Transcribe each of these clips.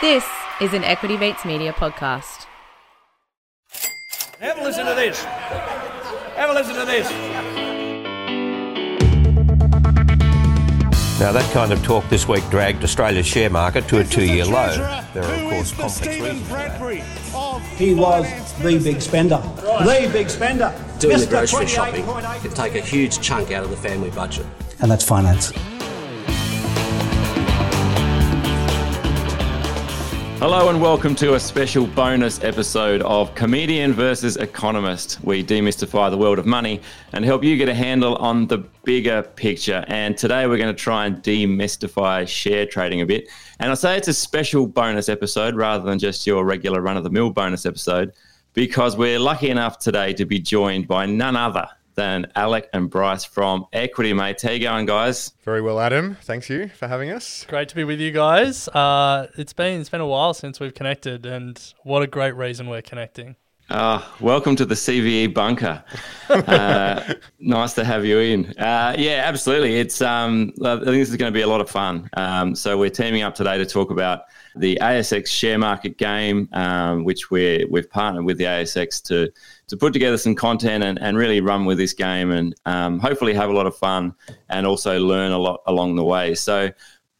This is an Equity Mates Media podcast. Have a listen to this. Have a listen to this. Now, that kind of talk this week dragged Australia's share market to a two year low. There are, of course, complex reasons for that. He was the big spender. The big spender. Doing the grocery shopping could take a huge chunk out of the family budget. And that's finance. Hello and welcome to a special bonus episode of Comedian versus Economist. We demystify the world of money and help you get a handle on the bigger picture. And today we're going to try and demystify share trading a bit. And I say it's a special bonus episode rather than just your regular run of the mill bonus episode because we're lucky enough today to be joined by none other than Alec and Bryce from Equity Mates. How you going, guys? Very well, Adam. Thanks you for having us. Great to be with you guys. Uh, it's been it's been a while since we've connected, and what a great reason we're connecting. Uh, welcome to the CVE bunker. Uh, nice to have you in. Uh, yeah, absolutely. It's um, I think this is going to be a lot of fun. Um, so we're teaming up today to talk about the ASX share market game, um, which we're we've partnered with the ASX to to put together some content and, and really run with this game and um, hopefully have a lot of fun and also learn a lot along the way. So.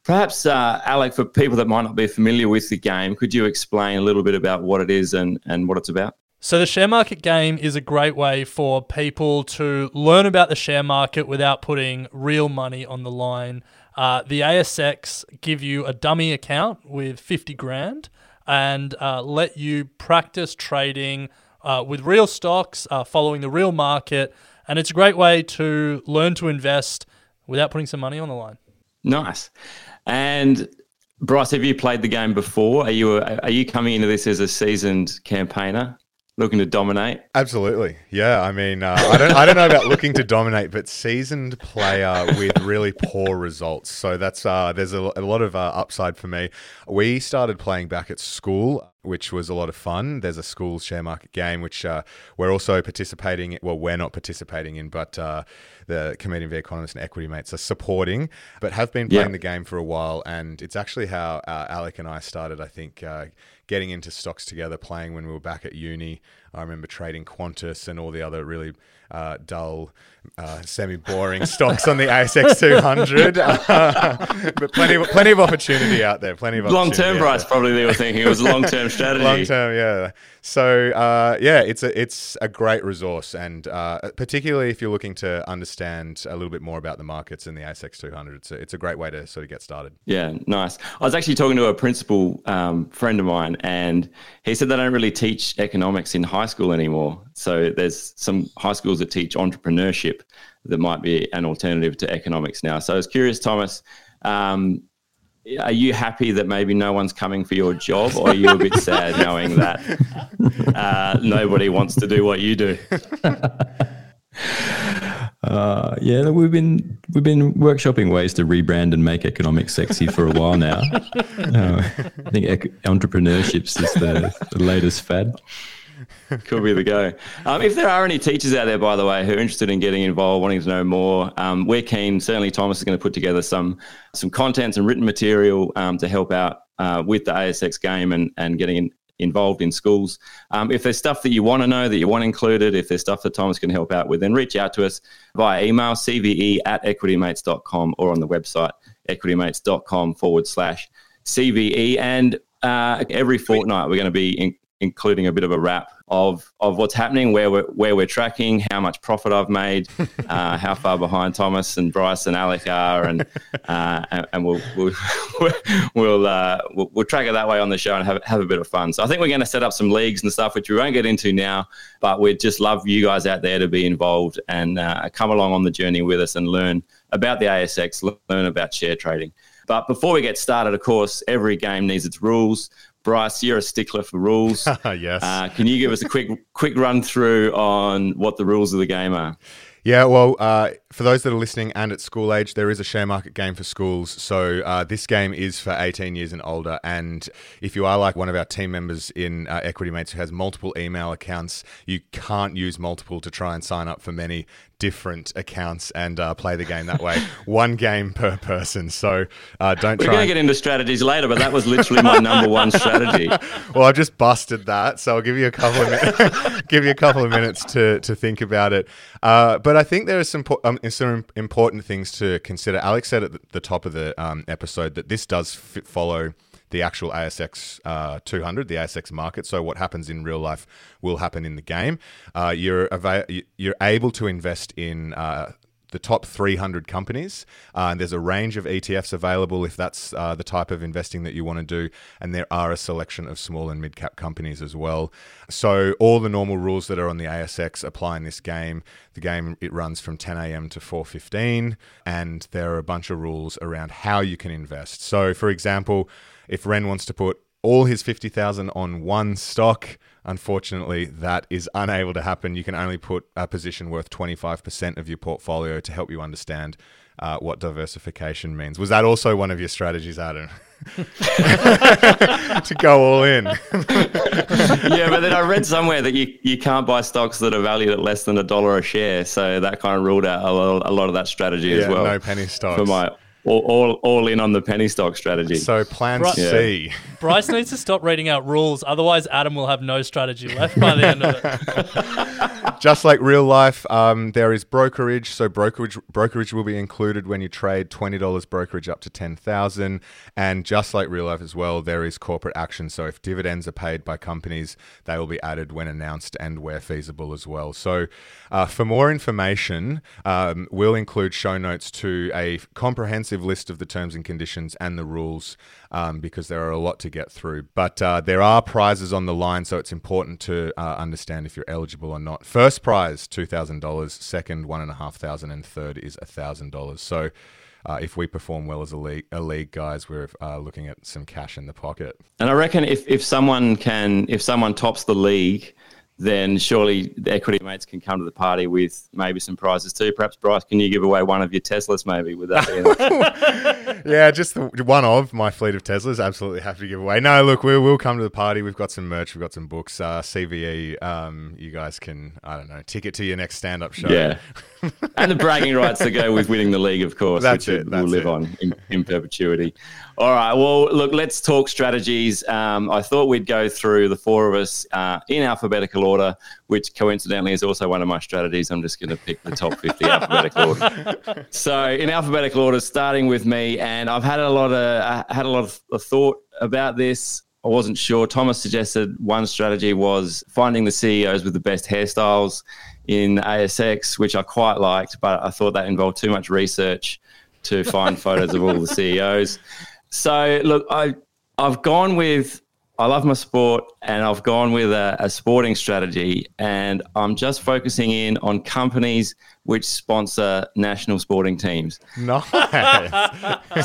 Perhaps, uh, Alec, for people that might not be familiar with the game, could you explain a little bit about what it is and, and what it's about? So the share market game is a great way for people to learn about the share market without putting real money on the line. Uh, the ASX give you a dummy account with 50 grand and uh, let you practice trading uh, with real stocks, uh, following the real market. And it's a great way to learn to invest without putting some money on the line. Nice. And Bryce, have you played the game before? Are you are you coming into this as a seasoned campaigner, looking to dominate? Absolutely, yeah. I mean, uh, I don't, I don't know about looking to dominate, but seasoned player with really poor results. So that's uh, there's a, a lot of uh, upside for me. We started playing back at school. Which was a lot of fun. There's a school share market game, which uh, we're also participating. In, well, we're not participating in, but uh, the Comedian v Economist and Equity Mates are supporting, but have been playing Yeah. the game for a while. And it's actually how uh, Alec and I started. I think uh, getting into stocks together, playing when we were back at uni. I remember trading Qantas and all the other really uh, dull, uh, semi-boring stocks on the ASX 200. but plenty of plenty of opportunity out there. Plenty of long-term price. Probably they were thinking it was a long term strategy. Long term, yeah. So uh, yeah, it's a it's a great resource, and uh, particularly if you're looking to understand a little bit more about the markets in the ASX 200, it's a, it's a great way to sort of get started. Yeah, nice. I was actually talking to a principal um, friend of mine, and he said they don't really teach economics in high school anymore. So there's some high schools that teach entrepreneurship that might be an alternative to economics now. So I was curious, Thomas. Um, are you happy that maybe no one's coming for your job, or are you a bit sad knowing that uh, nobody wants to do what you do? Uh, yeah, look, we've been we've been workshopping ways to rebrand and make economics sexy for a while now. Uh, I think ec- entrepreneurship is the, the latest fad. Could be the go. Um, if there are any teachers out there, by the way, who are interested in getting involved, wanting to know more, um, we're keen. Certainly, Thomas is going to put together some some content and written material um, to help out uh, with the ASX game and and getting in, involved in schools. Um, if there's stuff that you want to know that you want included, if there's stuff that Thomas can help out with, then reach out to us via email cve at equitymates.com or on the website equitymates.com forward slash CVE. And uh, every fortnight, we're going to be in, including a bit of a wrap of of what's happening, where we're where we're tracking, how much profit I've made, uh, how far behind Thomas and Bryce and Alec are, and uh, and, and we'll we'll we'll, uh, we'll we'll track it that way on the show and have have a bit of fun. So I think we're going to set up some leagues and stuff, which we won't get into now, but we'd just love you guys out there to be involved and uh, come along on the journey with us and learn about the ASX, learn about share trading. But before we get started, of course, every game needs its rules. Bryce, you're a stickler for rules. yes. Uh, can you give us a quick quick run through on what the rules of the game are? Yeah, well, uh, for those that are listening and at school age, there is a share market game for schools. So uh, this game is for 18 years and older. And if you are like one of our team members in uh, Equity Mates who has multiple email accounts, you can't use multiple to try and sign up for many different accounts and uh, play the game that way. One game per person. So uh, don't We're try. going to and- get into strategies later, but that was literally my number one strategy. well, I've just busted that, so I'll give you a couple of minutes. give you a couple of minutes to to think about it. Uh, but I think there are some po- um, some important things to consider. Alex said at the- top of the um, episode that this does fit follow the actual ASX uh, 200, the ASX market. So what happens in real life will happen in the game. Uh, you're ava- you're able to invest in. Uh, the top 300 companies. Uh, and there's a range of ETFs available if that's uh, the type of investing that you want to do. And there are a selection of small and mid cap companies as well. So all the normal rules that are on the ASX apply in this game. The game it runs from 10 a.m. to 4:15, and there are a bunch of rules around how you can invest. So, for example, if Ren wants to put all his 50,000 on one stock. Unfortunately, that is unable to happen. You can only put a position worth 25% of your portfolio to help you understand uh, what diversification means. Was that also one of your strategies, Adam? to go all in. yeah, but then I read somewhere that you, you can't buy stocks that are valued at less than a dollar a share. So that kind of ruled out a lot, a lot of that strategy as well. no penny stocks. For my all, all, all in on the penny stock strategy. So plan Right. C. Bryce needs to stop reading out rules, otherwise Adam will have no strategy left by the end of it. Just like real life, um, there is brokerage. So brokerage brokerage will be included when you trade twenty dollars brokerage up to ten thousand. And just like real life as well, there is corporate action. So if dividends are paid by companies, they will be added when announced and where feasible as well. So uh, for more information, um, we'll include show notes to a comprehensive list of the terms and conditions and the rules um, because there are a lot to get through. But uh, there are prizes on the line, so it's important to uh, understand if you're eligible or not. First prize two thousand dollars, second one and a half thousand, and third is a thousand dollars. So. Uh, if we perform well as a league, a league guys, we're uh, looking at some cash in the pocket. And I reckon if, if someone can, if someone tops the league, then surely the equity mates can come to the party with maybe some prizes too. Perhaps Bryce, can you give away one of your Teslas? Maybe would that be? yeah, just the, one of my fleet of Teslas. Absolutely happy to give away. No, look, we will come to the party. We've got some merch. We've got some books. Uh, CVE. Um, you guys can, I don't know, ticket to your next stand-up show. yeah, and the bragging rights that go with winning the league, of course, That's which it, will live it. on in, in perpetuity. All right. Well, look, let's talk strategies. Um, I thought we'd go through the four of us uh, in alphabetical order, which coincidentally is also one of my strategies. I'm just going to pick the top 50 alphabetical order. So, in alphabetical order, starting with me, and I've had a lot of uh, had a lot of thought about this. I wasn't sure. Thomas suggested one strategy was finding the CEOs with the best hairstyles in ASX, which I quite liked, but I thought that involved too much research to find photos of all the CEOs. So look, I I've gone with I love my sport and I've gone with a, a sporting strategy and I'm just focusing in on companies which sponsor national sporting teams. Nice.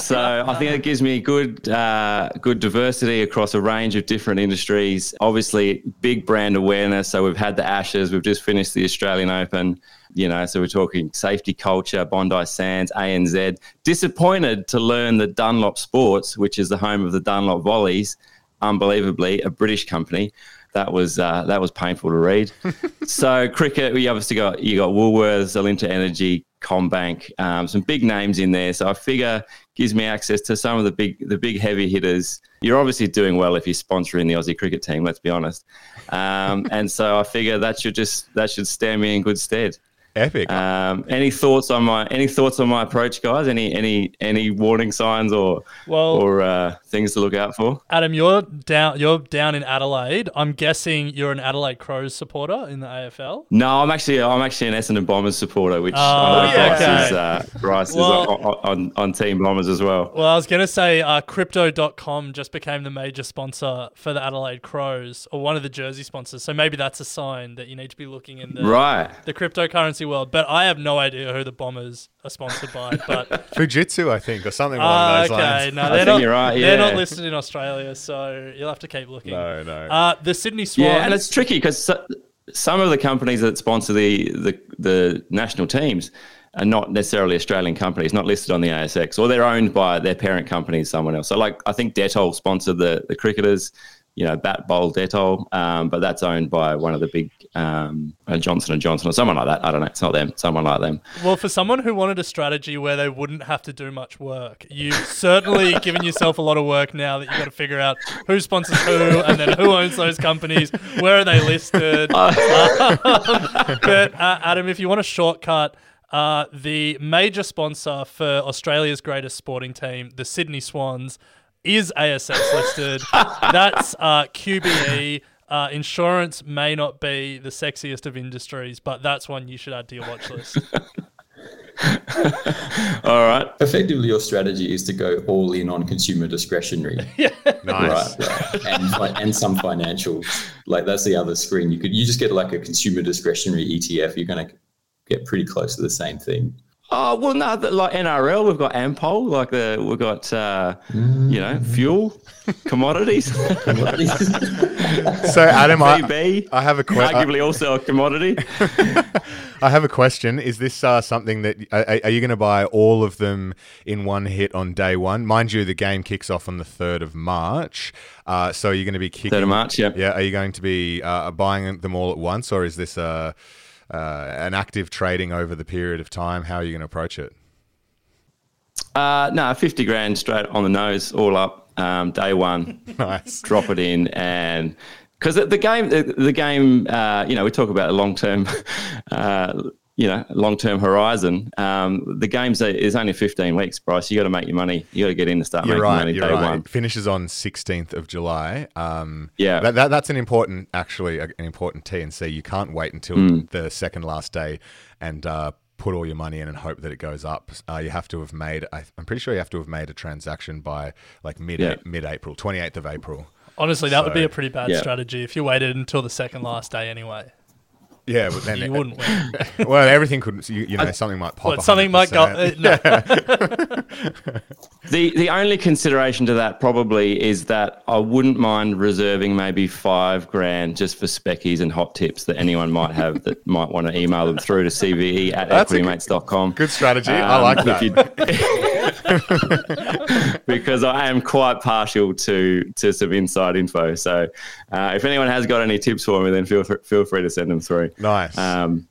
So I think it gives me good uh, good diversity across a range of different industries. Obviously, big brand awareness. So we've had the Ashes, we've just finished the Australian Open. You know, so we're talking SafetyCulture, Bondi Sands, ANZ. Disappointed to learn that Dunlop Sports, which is the home of the Dunlop Volleys, unbelievably a British company. That was uh, that was painful to read. so cricket, we obviously got you got Woolworths, Alinta Energy, CommBank, um, some big names in there. So I figure gives me access to some of the big the big heavy hitters. You're obviously doing well if you're sponsoring the Aussie cricket team. Let's be honest. Um, and so I figure that should just that should stand me in good stead. Epic. Um, any thoughts on my any thoughts on my approach, guys? Any any any warning signs or Well- or uh, things to look out for? Adam, you're down. You're down in Adelaide. I'm guessing you're an Adelaide Crows supporter in the AFL. No, I'm actually I'm actually an Essendon Bombers supporter, which Oh, I know yeah, Bryce okay. is uh, Bryce Well- is on, on, on Team Bombers as well. Well, I was going to say uh, Crypto.com just became the major sponsor for the Adelaide Crows, or one of the jersey sponsors. So maybe that's a sign that you need to be looking in the Right. the cryptocurrency world. But I have no idea who the Bombers are sponsored by. But Fujitsu, I think, or something along Ah, those okay, lines. no, they're not. you're right, They're not listed in Australia, so you'll have to keep looking. No, no. Uh, the Sydney Swans. Yeah, and it's tricky because some of the companies that sponsor the, the the national teams are not necessarily Australian companies, not listed on the ASX, or they're owned by their parent company, someone else. So, like I think Dettol sponsored the the cricketers. You know, bat bowl Dettol, um, but that's owned by one of the big um, uh, Johnson and Johnson or someone like that. I don't know. It's not them. Someone like them. Well, for someone who wanted a strategy where they wouldn't have to do much work, you've certainly given yourself a lot of work now that you've got to figure out who sponsors who and then who owns those companies, where are they listed. Um, but uh, Adam, if you want a shortcut. Uh, the major sponsor for Australia's greatest sporting team, the Sydney Swans, is ASX listed. That's uh, QBE. Uh, insurance may not be the sexiest of industries, but that's one you should add to your watch list. All right. Effectively, your strategy is to go all in on consumer discretionary. yeah. Nice. Right, right. And, fi- and some financials. Like that's the other screen. You could you just get like a consumer discretionary ETF. You're going to get pretty close to the same thing. Oh well, no, the- like NRL, we've got Ampol, like the we've got uh, you know fuel, commodities, So Adam, I, I have a question. arguably also a commodity. I have a question. Is this uh, something that are, are you going to buy all of them in one hit on day one? Mind you, the game kicks off on the third of March. Uh, so are you going to be kicking? Third of March, yeah. Yeah. Are you going to be uh, buying them all at once, or is this uh, uh, an active trading over the period of time? How are you going to approach it? Uh, no, fifty grand straight on the nose, all up, um, day one. Nice. drop it in and because the, game the, the game uh, you know we talk about a long term uh, you know long term horizon um, the game's a, is only 15 weeks Bryce you got to make your money you got to get in to start You're making right. money You're day right. one It finishes on 16th of July. Um, Yeah. that, that, that's an important, actually, an important T and C. You can't wait until Mm. the second last day and uh, put all your money in and hope that it goes up. Uh, you have to have made. I, I'm pretty sure you have to have made a transaction by like mid Yeah. mid April, 28th of April. Honestly, that would be a pretty bad Yeah. strategy if you waited until the second last day anyway. Yeah, but then You it- wouldn't win. well, everything could. You, you know, something might pop. But something might go. Uh, no. the the only consideration to that probably is that I wouldn't mind reserving maybe five grand just for speckies and hot tips that anyone might have that might want to email them through to cve at That's a good- equitymates.com Good strategy. I Um, like if that. You- because I am quite partial to to some inside info. So uh, if anyone has got any tips for me, then feel fr- feel free to send them through. Nice. Um,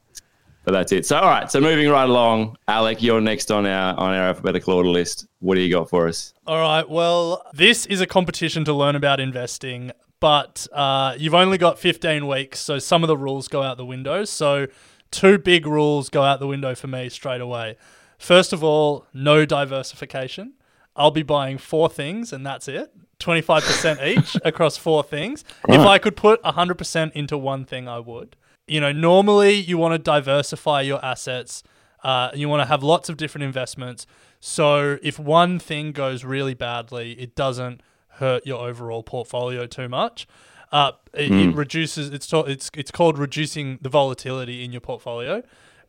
but that's it. So all right. So moving right along, Alec, you're next on our on our alphabetical order list. What do you got for us? All right. Well, this is a competition to learn about investing, but uh, you've only got 15 weeks, so some of the rules go out the window. So, two big rules go out the window for me straight away. First of all, no diversification. I'll be buying four things, and that's it. 25% each across four things. If I could put 100% into one thing, I would. You know, normally you want to diversify your assets. Uh, you want to have lots of different investments. So if one thing goes really badly, it doesn't hurt your overall portfolio too much. Uh, it, it reduces. It's it's it's called reducing the volatility in your portfolio.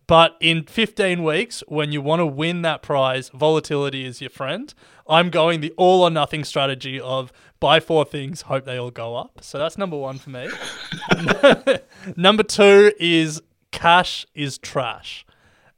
But in 15 weeks, when you want to win that prize, volatility is your friend. I'm going the all or nothing strategy of buy four things, hope they all go up. So that's number one for me. number two is cash is trash.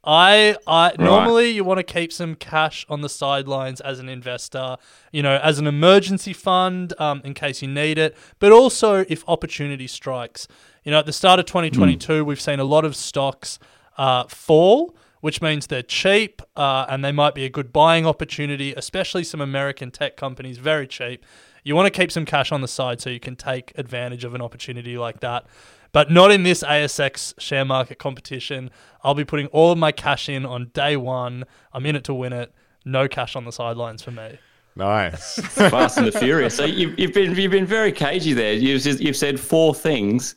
I, I normally you want to keep some cash on the sidelines as an investor, you know, as an emergency fund um, in case you need it, but also if opportunity strikes. You know, at the start of 2022, we've seen a lot of stocks uh, fall, which means they're cheap uh, and they might be a good buying opportunity, especially some American tech companies, very cheap. You want to keep some cash on the side so you can take advantage of an opportunity like that. But not in this ASX share market competition. I'll be putting all of my cash in on day one. I'm in it to win it. No cash on the sidelines for me. nice. Fast and the Furious. So you've, you've been you've been very cagey there. You've just- you've said four things,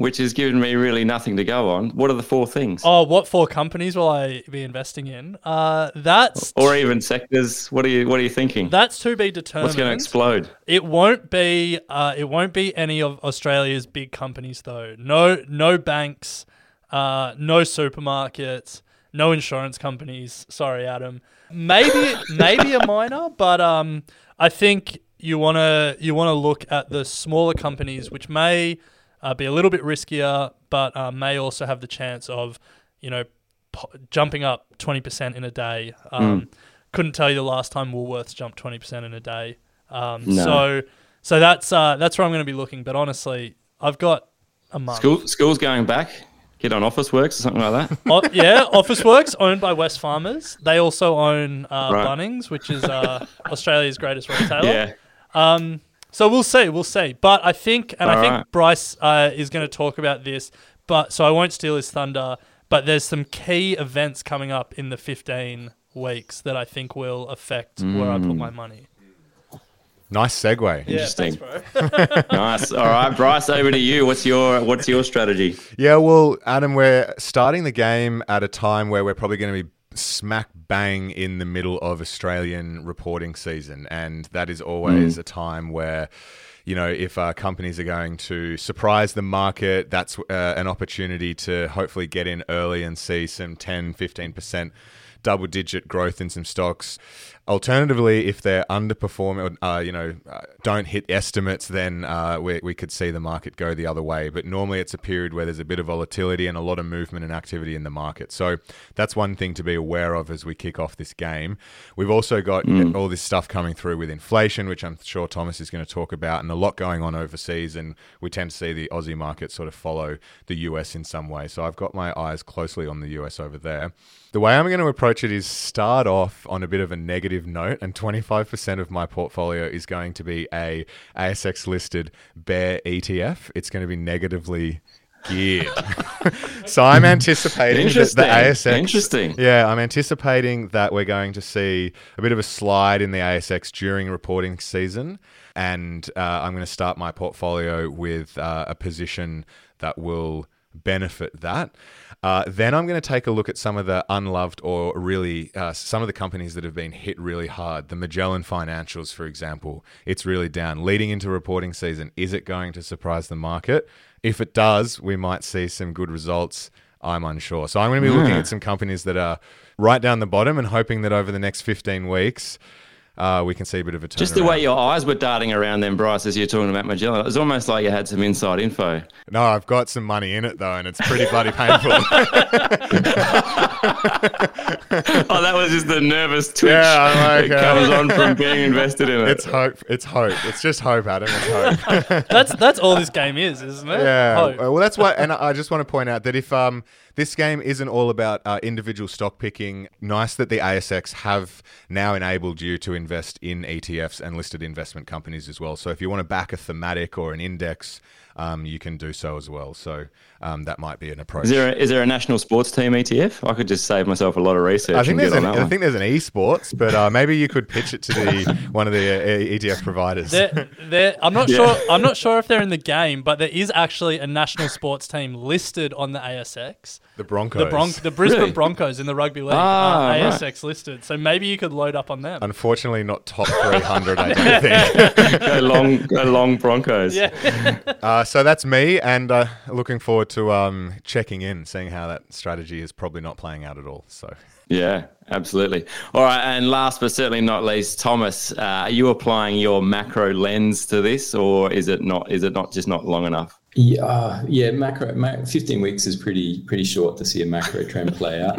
which has given me really nothing to go on. What are the four things? Oh, what four companies will I be investing in? Uh, that's Or even sectors? What are you What are you thinking? that's to be determined. What's going to explode? It won't be. Uh, it won't be any of Australia's big companies though. No, no banks, uh, no supermarkets, no insurance companies. Sorry, Adam. Maybe, maybe a minor, but um, I think you wanna you wanna look at the smaller companies, which may uh, be a little bit riskier, but uh, may also have the chance of, you know, po- jumping up twenty percent in a day. Um, Couldn't tell you the last time Woolworths jumped twenty percent in a day. Um, No. So So that's uh, that's where I'm going to be looking. But honestly, I've got a month. School school's going back. Get on Officeworks or something like that. Oh, yeah, Officeworks, owned by Wesfarmers. They also own uh, Right. Bunnings, which is uh, Australia's greatest retailer. yeah. Um, so we'll see, we'll see. But I think, and I think right. Bryce uh, is going to talk about this. But so I won't steal his thunder. But there's some key events coming up in the 15 weeks that I think will affect where I put Mm. my money. Nice segue. Yeah, Interesting. thanks, bro. nice. All right, Bryce, over to you. What's your what's your strategy? Yeah, well, Adam, we're starting the game at a time where we're probably going to be smack bang in the middle of Australian reporting season. And that is always a time where, you know, if uh, companies are going to surprise the market, that's uh, an opportunity to hopefully get in early and see some 10, 15% double digit growth in some stocks. Alternatively, if they're underperforming, uh, you know, uh, don't hit estimates, then uh, we, we could see the market go the other way. But normally, it's a period where there's a bit of volatility and a lot of movement and activity in the market. So that's one thing to be aware of as we kick off this game. We've also got all this stuff coming through with inflation, which I'm sure Thomas is going to talk about, and a lot going on overseas. And we tend to see the Aussie market sort of follow the US in some way. So I've got my eyes closely on the US over there. The way I'm going to approach it is start off on a bit of a negative note, and 25% of my portfolio is going to be a ASX listed bear ETF. It's going to be negatively geared. so I'm anticipating that the ASX. Interesting. Yeah, I'm anticipating that we're going to see a bit of a slide in the ASX during reporting season, and uh, I'm going to start my portfolio with uh, a position that will benefit that. Uh, then I'm going to take a look at some of the unloved or really uh, some of the companies that have been hit really hard. The Magellan Financials, for example, it's really down. Leading into reporting season, is it going to surprise the market? If it does, we might see some good results. I'm unsure. So I'm going to be looking at some companies that are right down the bottom and hoping that over the next 15 weeks, uh, we can see a bit of a turnaround. Just the way your eyes were darting around then, Bryce, as you're talking about Magellan. It was almost like you had some inside info. No, I've got some money in it though, and it's pretty bloody painful. oh, that was just the nervous twitch Yeah, I'm like, that uh, comes on from being invested in it. it's hope. It's hope. It's just hope, Adam. It's hope. That's that's all this game is, isn't it? yeah. Hope. Well, that's why, and I I just want to point out that if um this game isn't all about uh, individual stock picking, nice that the ASX have now enabled you to invest in ETFs and listed investment companies as well. So if you want to back a thematic or an index, um, you can do so as well. So um, that might be an approach. Is there, a, is there a national sports team ETF? I could just save myself a lot of research. I think and there's get an, on that I think there's an esports, but uh, maybe you could pitch it to the one of the uh, ETF providers. They're, they're, I'm not Yeah. sure. I'm not sure if they're in the game, but there is actually a national sports team listed on the ASX. The Broncos. The Bron- the Brisbane Really? Broncos in the rugby league Ah, are right. ASX listed. So maybe you could load up on them. Unfortunately, not top 300, I don't think. go long, go long Broncos. yeah. Uh, so that's me, and uh, looking forward to um, checking in, seeing how that strategy is probably not playing out at all. So Yeah, absolutely. All right, and last but certainly not least, Thomas, uh, are you applying your macro lens to this, or is it not? Is it not just not long enough? Yeah, uh, yeah. Macro, ma- fifteen weeks is pretty pretty short to see a macro trend play out.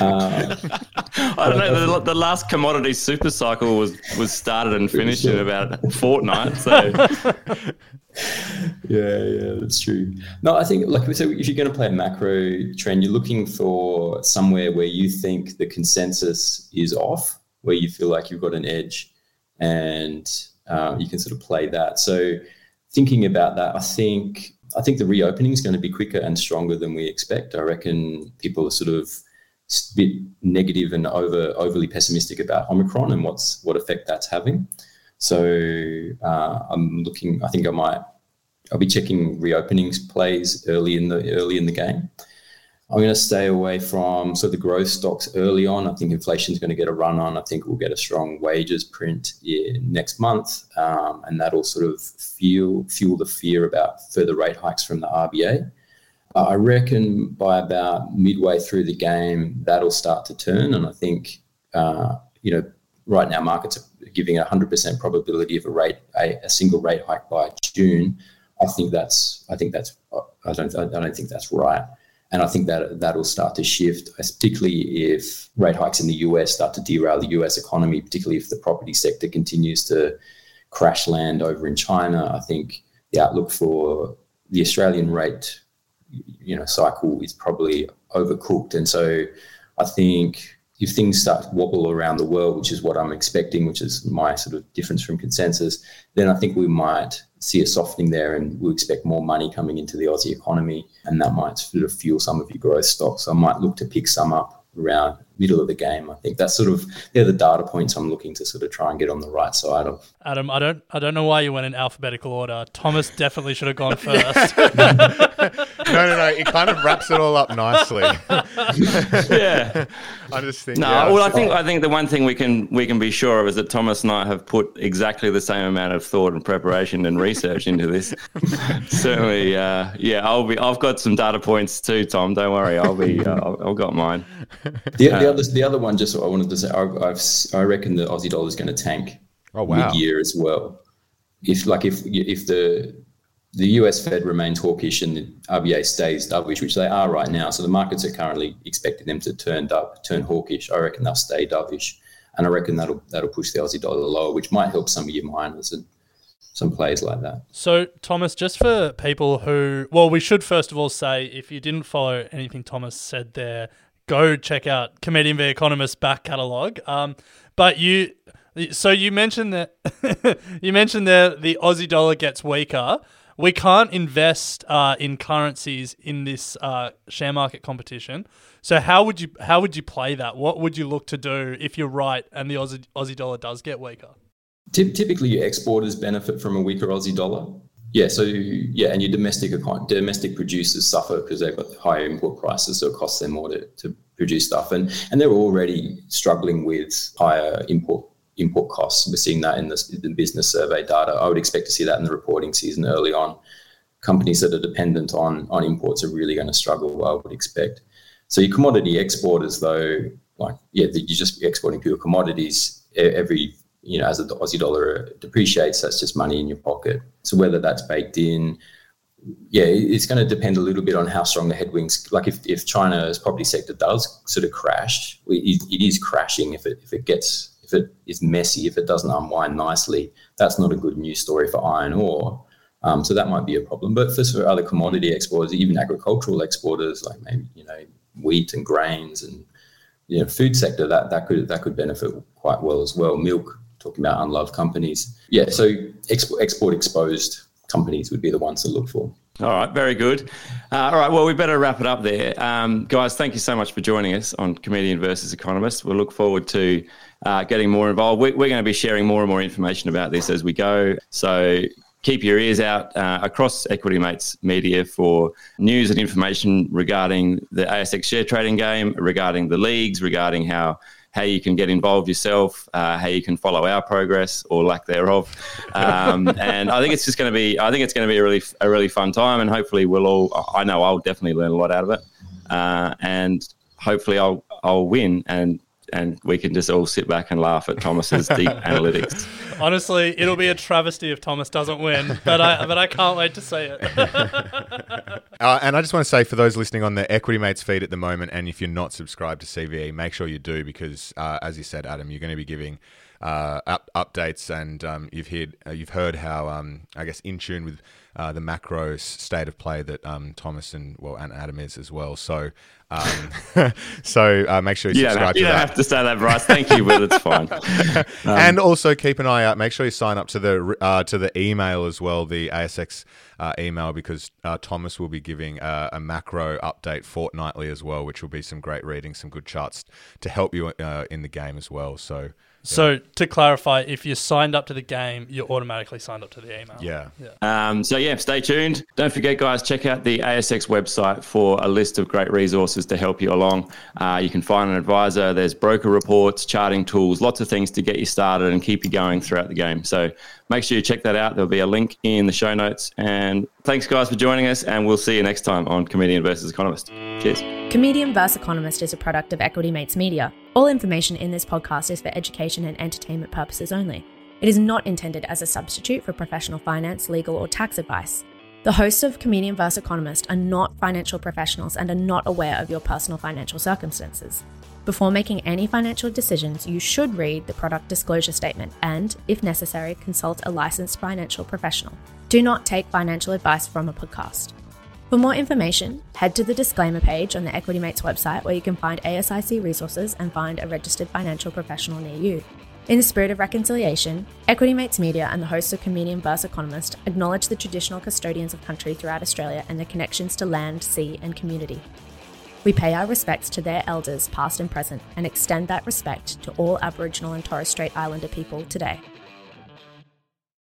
Uh, I don't know. The, the last commodity super cycle was was started and finished in about a fortnight. So yeah, yeah, that's true. No, I think like so if you're going to play a macro trend, you're looking for somewhere where you think the consensus is off, where you feel like you've got an edge, and uh, you can sort of play that. So thinking about that, I think I think the reopening is going to be quicker and stronger than we expect. I reckon people are sort of a bit negative and over overly pessimistic about Omicron and what's what effect that's having. So uh, I'm looking. I think I might. I'll be checking reopenings plays early in the early in the game. I'm going to stay away from sort of the growth stocks early on. I think inflation is going to get a run on. I think we'll get a strong wages print in next month, um, and that'll sort of fuel fuel the fear about further rate hikes from the RBA. Uh, I reckon by about midway through the game, that'll start to turn, and I think uh, you know right now markets are giving a hundred percent probability of a rate a, a single rate hike by June. I think that's I think that's I don't I don't think that's right. And I think that that'll start to shift, particularly if rate hikes in the US start to derail the US economy, particularly if the property sector continues to crash land over in China. I think the outlook for the Australian rate, you know, cycle is probably overcooked, and so I think if things start to wobble around the world, which is what I'm expecting, which is my sort of difference from consensus, then I think we might see a softening there and we'll expect more money coming into the Aussie economy and that might sort of fuel some of your growth stocks. I might look to pick some up around middle of the game. I think that's sort of they're the data points I'm looking to sort of try and get on the right side of. Adam, I don't I don't know why you went in alphabetical order. Thomas definitely should have gone first. no, no, no. It kind of wraps it all up nicely. yeah. I just think. No, yeah, well, I think I think the one thing we can we can be sure of is that Thomas and I have put exactly the same amount of thought and preparation and research into this. Certainly, uh, yeah. I'll be. I've got some data points too, Tom. Don't worry. I'll be. Uh, I've got mine. The, the um, other the other one, just I wanted to say, I, I've I reckon the Aussie dollar is going to tank. Oh wow. Mid year as well. If like if if the the US Fed remains hawkish and the RBA stays dovish, which they are right now. So the markets are currently expecting them to turn dove, turn hawkish. I reckon they'll stay dovish, and I reckon that'll that'll push the Aussie dollar lower, which might help some of your miners and some plays like that. So Thomas, just for people who, well, we should first of all say if you didn't follow anything Thomas said there, go check out Comedian v Economist back catalog. Um, but you, so you mentioned that you mentioned that the Aussie dollar gets weaker we can't invest uh, in currencies in this uh, share market competition. So how would you how would you play that? What would you look to do if you're right and the Aussie, Aussie dollar does get weaker? Typically, your exporters benefit from a weaker Aussie dollar. Yeah, so yeah, and your domestic domestic producers suffer because they've got higher import prices, so it costs them more to, to produce stuff, and and they're already struggling with higher import import costs. We're seeing that in the, the business survey data. I would expect to see that in the reporting season early on. Companies that are dependent on on imports are really going to struggle. I would expect. So your commodity exporters, though, like yeah, you're just exporting pure commodities. Every you know, as the Aussie dollar depreciates, that's just money in your pocket. So whether that's baked in, yeah, it's going to depend a little bit on how strong the headwinds. Like if, if China's property sector does sort of crash, it, is crashing. If it if it gets if it is messy, if it doesn't unwind nicely, that's not a good news story for iron ore. Um, so that might be a problem. But for, for other commodity exporters, even agricultural exporters, like maybe you know wheat and grains and you know food sector, that that could that could benefit quite well as well. Milk, talking about unloved companies, yeah. So export exposed companies would be the ones to look for. All right, very good. Uh, all right, well, we better wrap it up there. Um, guys, thank you so much for joining us on Comedian versus Economist. We'll look forward to uh, getting more involved. We, are going to be sharing more and more information about this as we go. So keep your ears out uh, across Equity Mates Media for news and information regarding the ASX share trading game, regarding the leagues, regarding how how you can get involved yourself, uh, how you can follow our progress or lack thereof. Um, and I think it's just going to be, I think it's going to be a really, a really fun time. And hopefully we'll all, I know I'll definitely learn a lot out of it. Uh, and hopefully I'll, I'll win. And and we can just all sit back and laugh at Thomas's deep analytics. Honestly, it'll be a travesty if Thomas doesn't win, but I but I can't wait to see it. uh, and I just want to say for those listening on the Equity Mates feed at the moment, and if you're not subscribed to CVE, make sure you do because, uh, as you said, Adam, you're going to be giving uh, up, updates, and um, you've heard uh, you've heard how um, I guess in tune with uh, the macro state of play that um, Thomas and well and Adam is as well. So um, so uh, make sure you, you subscribe to that. You don't have to say that, Bryce. Thank you, but it's fine. Um, and also keep an eye out. Make sure you sign up to the uh, to the email as well, the ASX uh, email, because uh, Thomas will be giving a, a, macro update fortnightly as well, which will be some great reading, some good charts to help you uh, in the game as well. So. So to clarify, if you're signed up to the game, you're automatically signed up to the email. Yeah. yeah. Um, so yeah, stay tuned. Don't forget, guys, check out the ASX website for a list of great resources to help you along. Uh, you can find an advisor. There's broker reports, charting tools, lots of things to get you started and keep you going throughout the game. So make sure you check that out. There'll be a link in the show notes. And thanks, guys, for joining us. And we'll see you next time on Comedian versus Economist. Cheers. Comedian versus Economist is a product of Equity Mates Media. All information in this podcast is for education and entertainment purposes only. It is not intended as a substitute for professional finance, legal, or tax advice. The hosts of Comedian vs. Economist are not financial professionals and are not aware of your personal financial circumstances. Before making any financial decisions, you should read the product disclosure statement and, if necessary, consult a licensed financial professional. Do not take financial advice from a podcast. For more information, head to the disclaimer page on the Equity Mates website where you can find ASIC resources and find a registered financial professional near you. In the spirit of reconciliation, Equity Mates Media and the hosts of Comedian vs. Economist acknowledge the traditional custodians of country throughout Australia and their connections to land, sea, and community. We pay our respects to their elders, past and present, and extend that respect to all Aboriginal and Torres Strait Islander people today.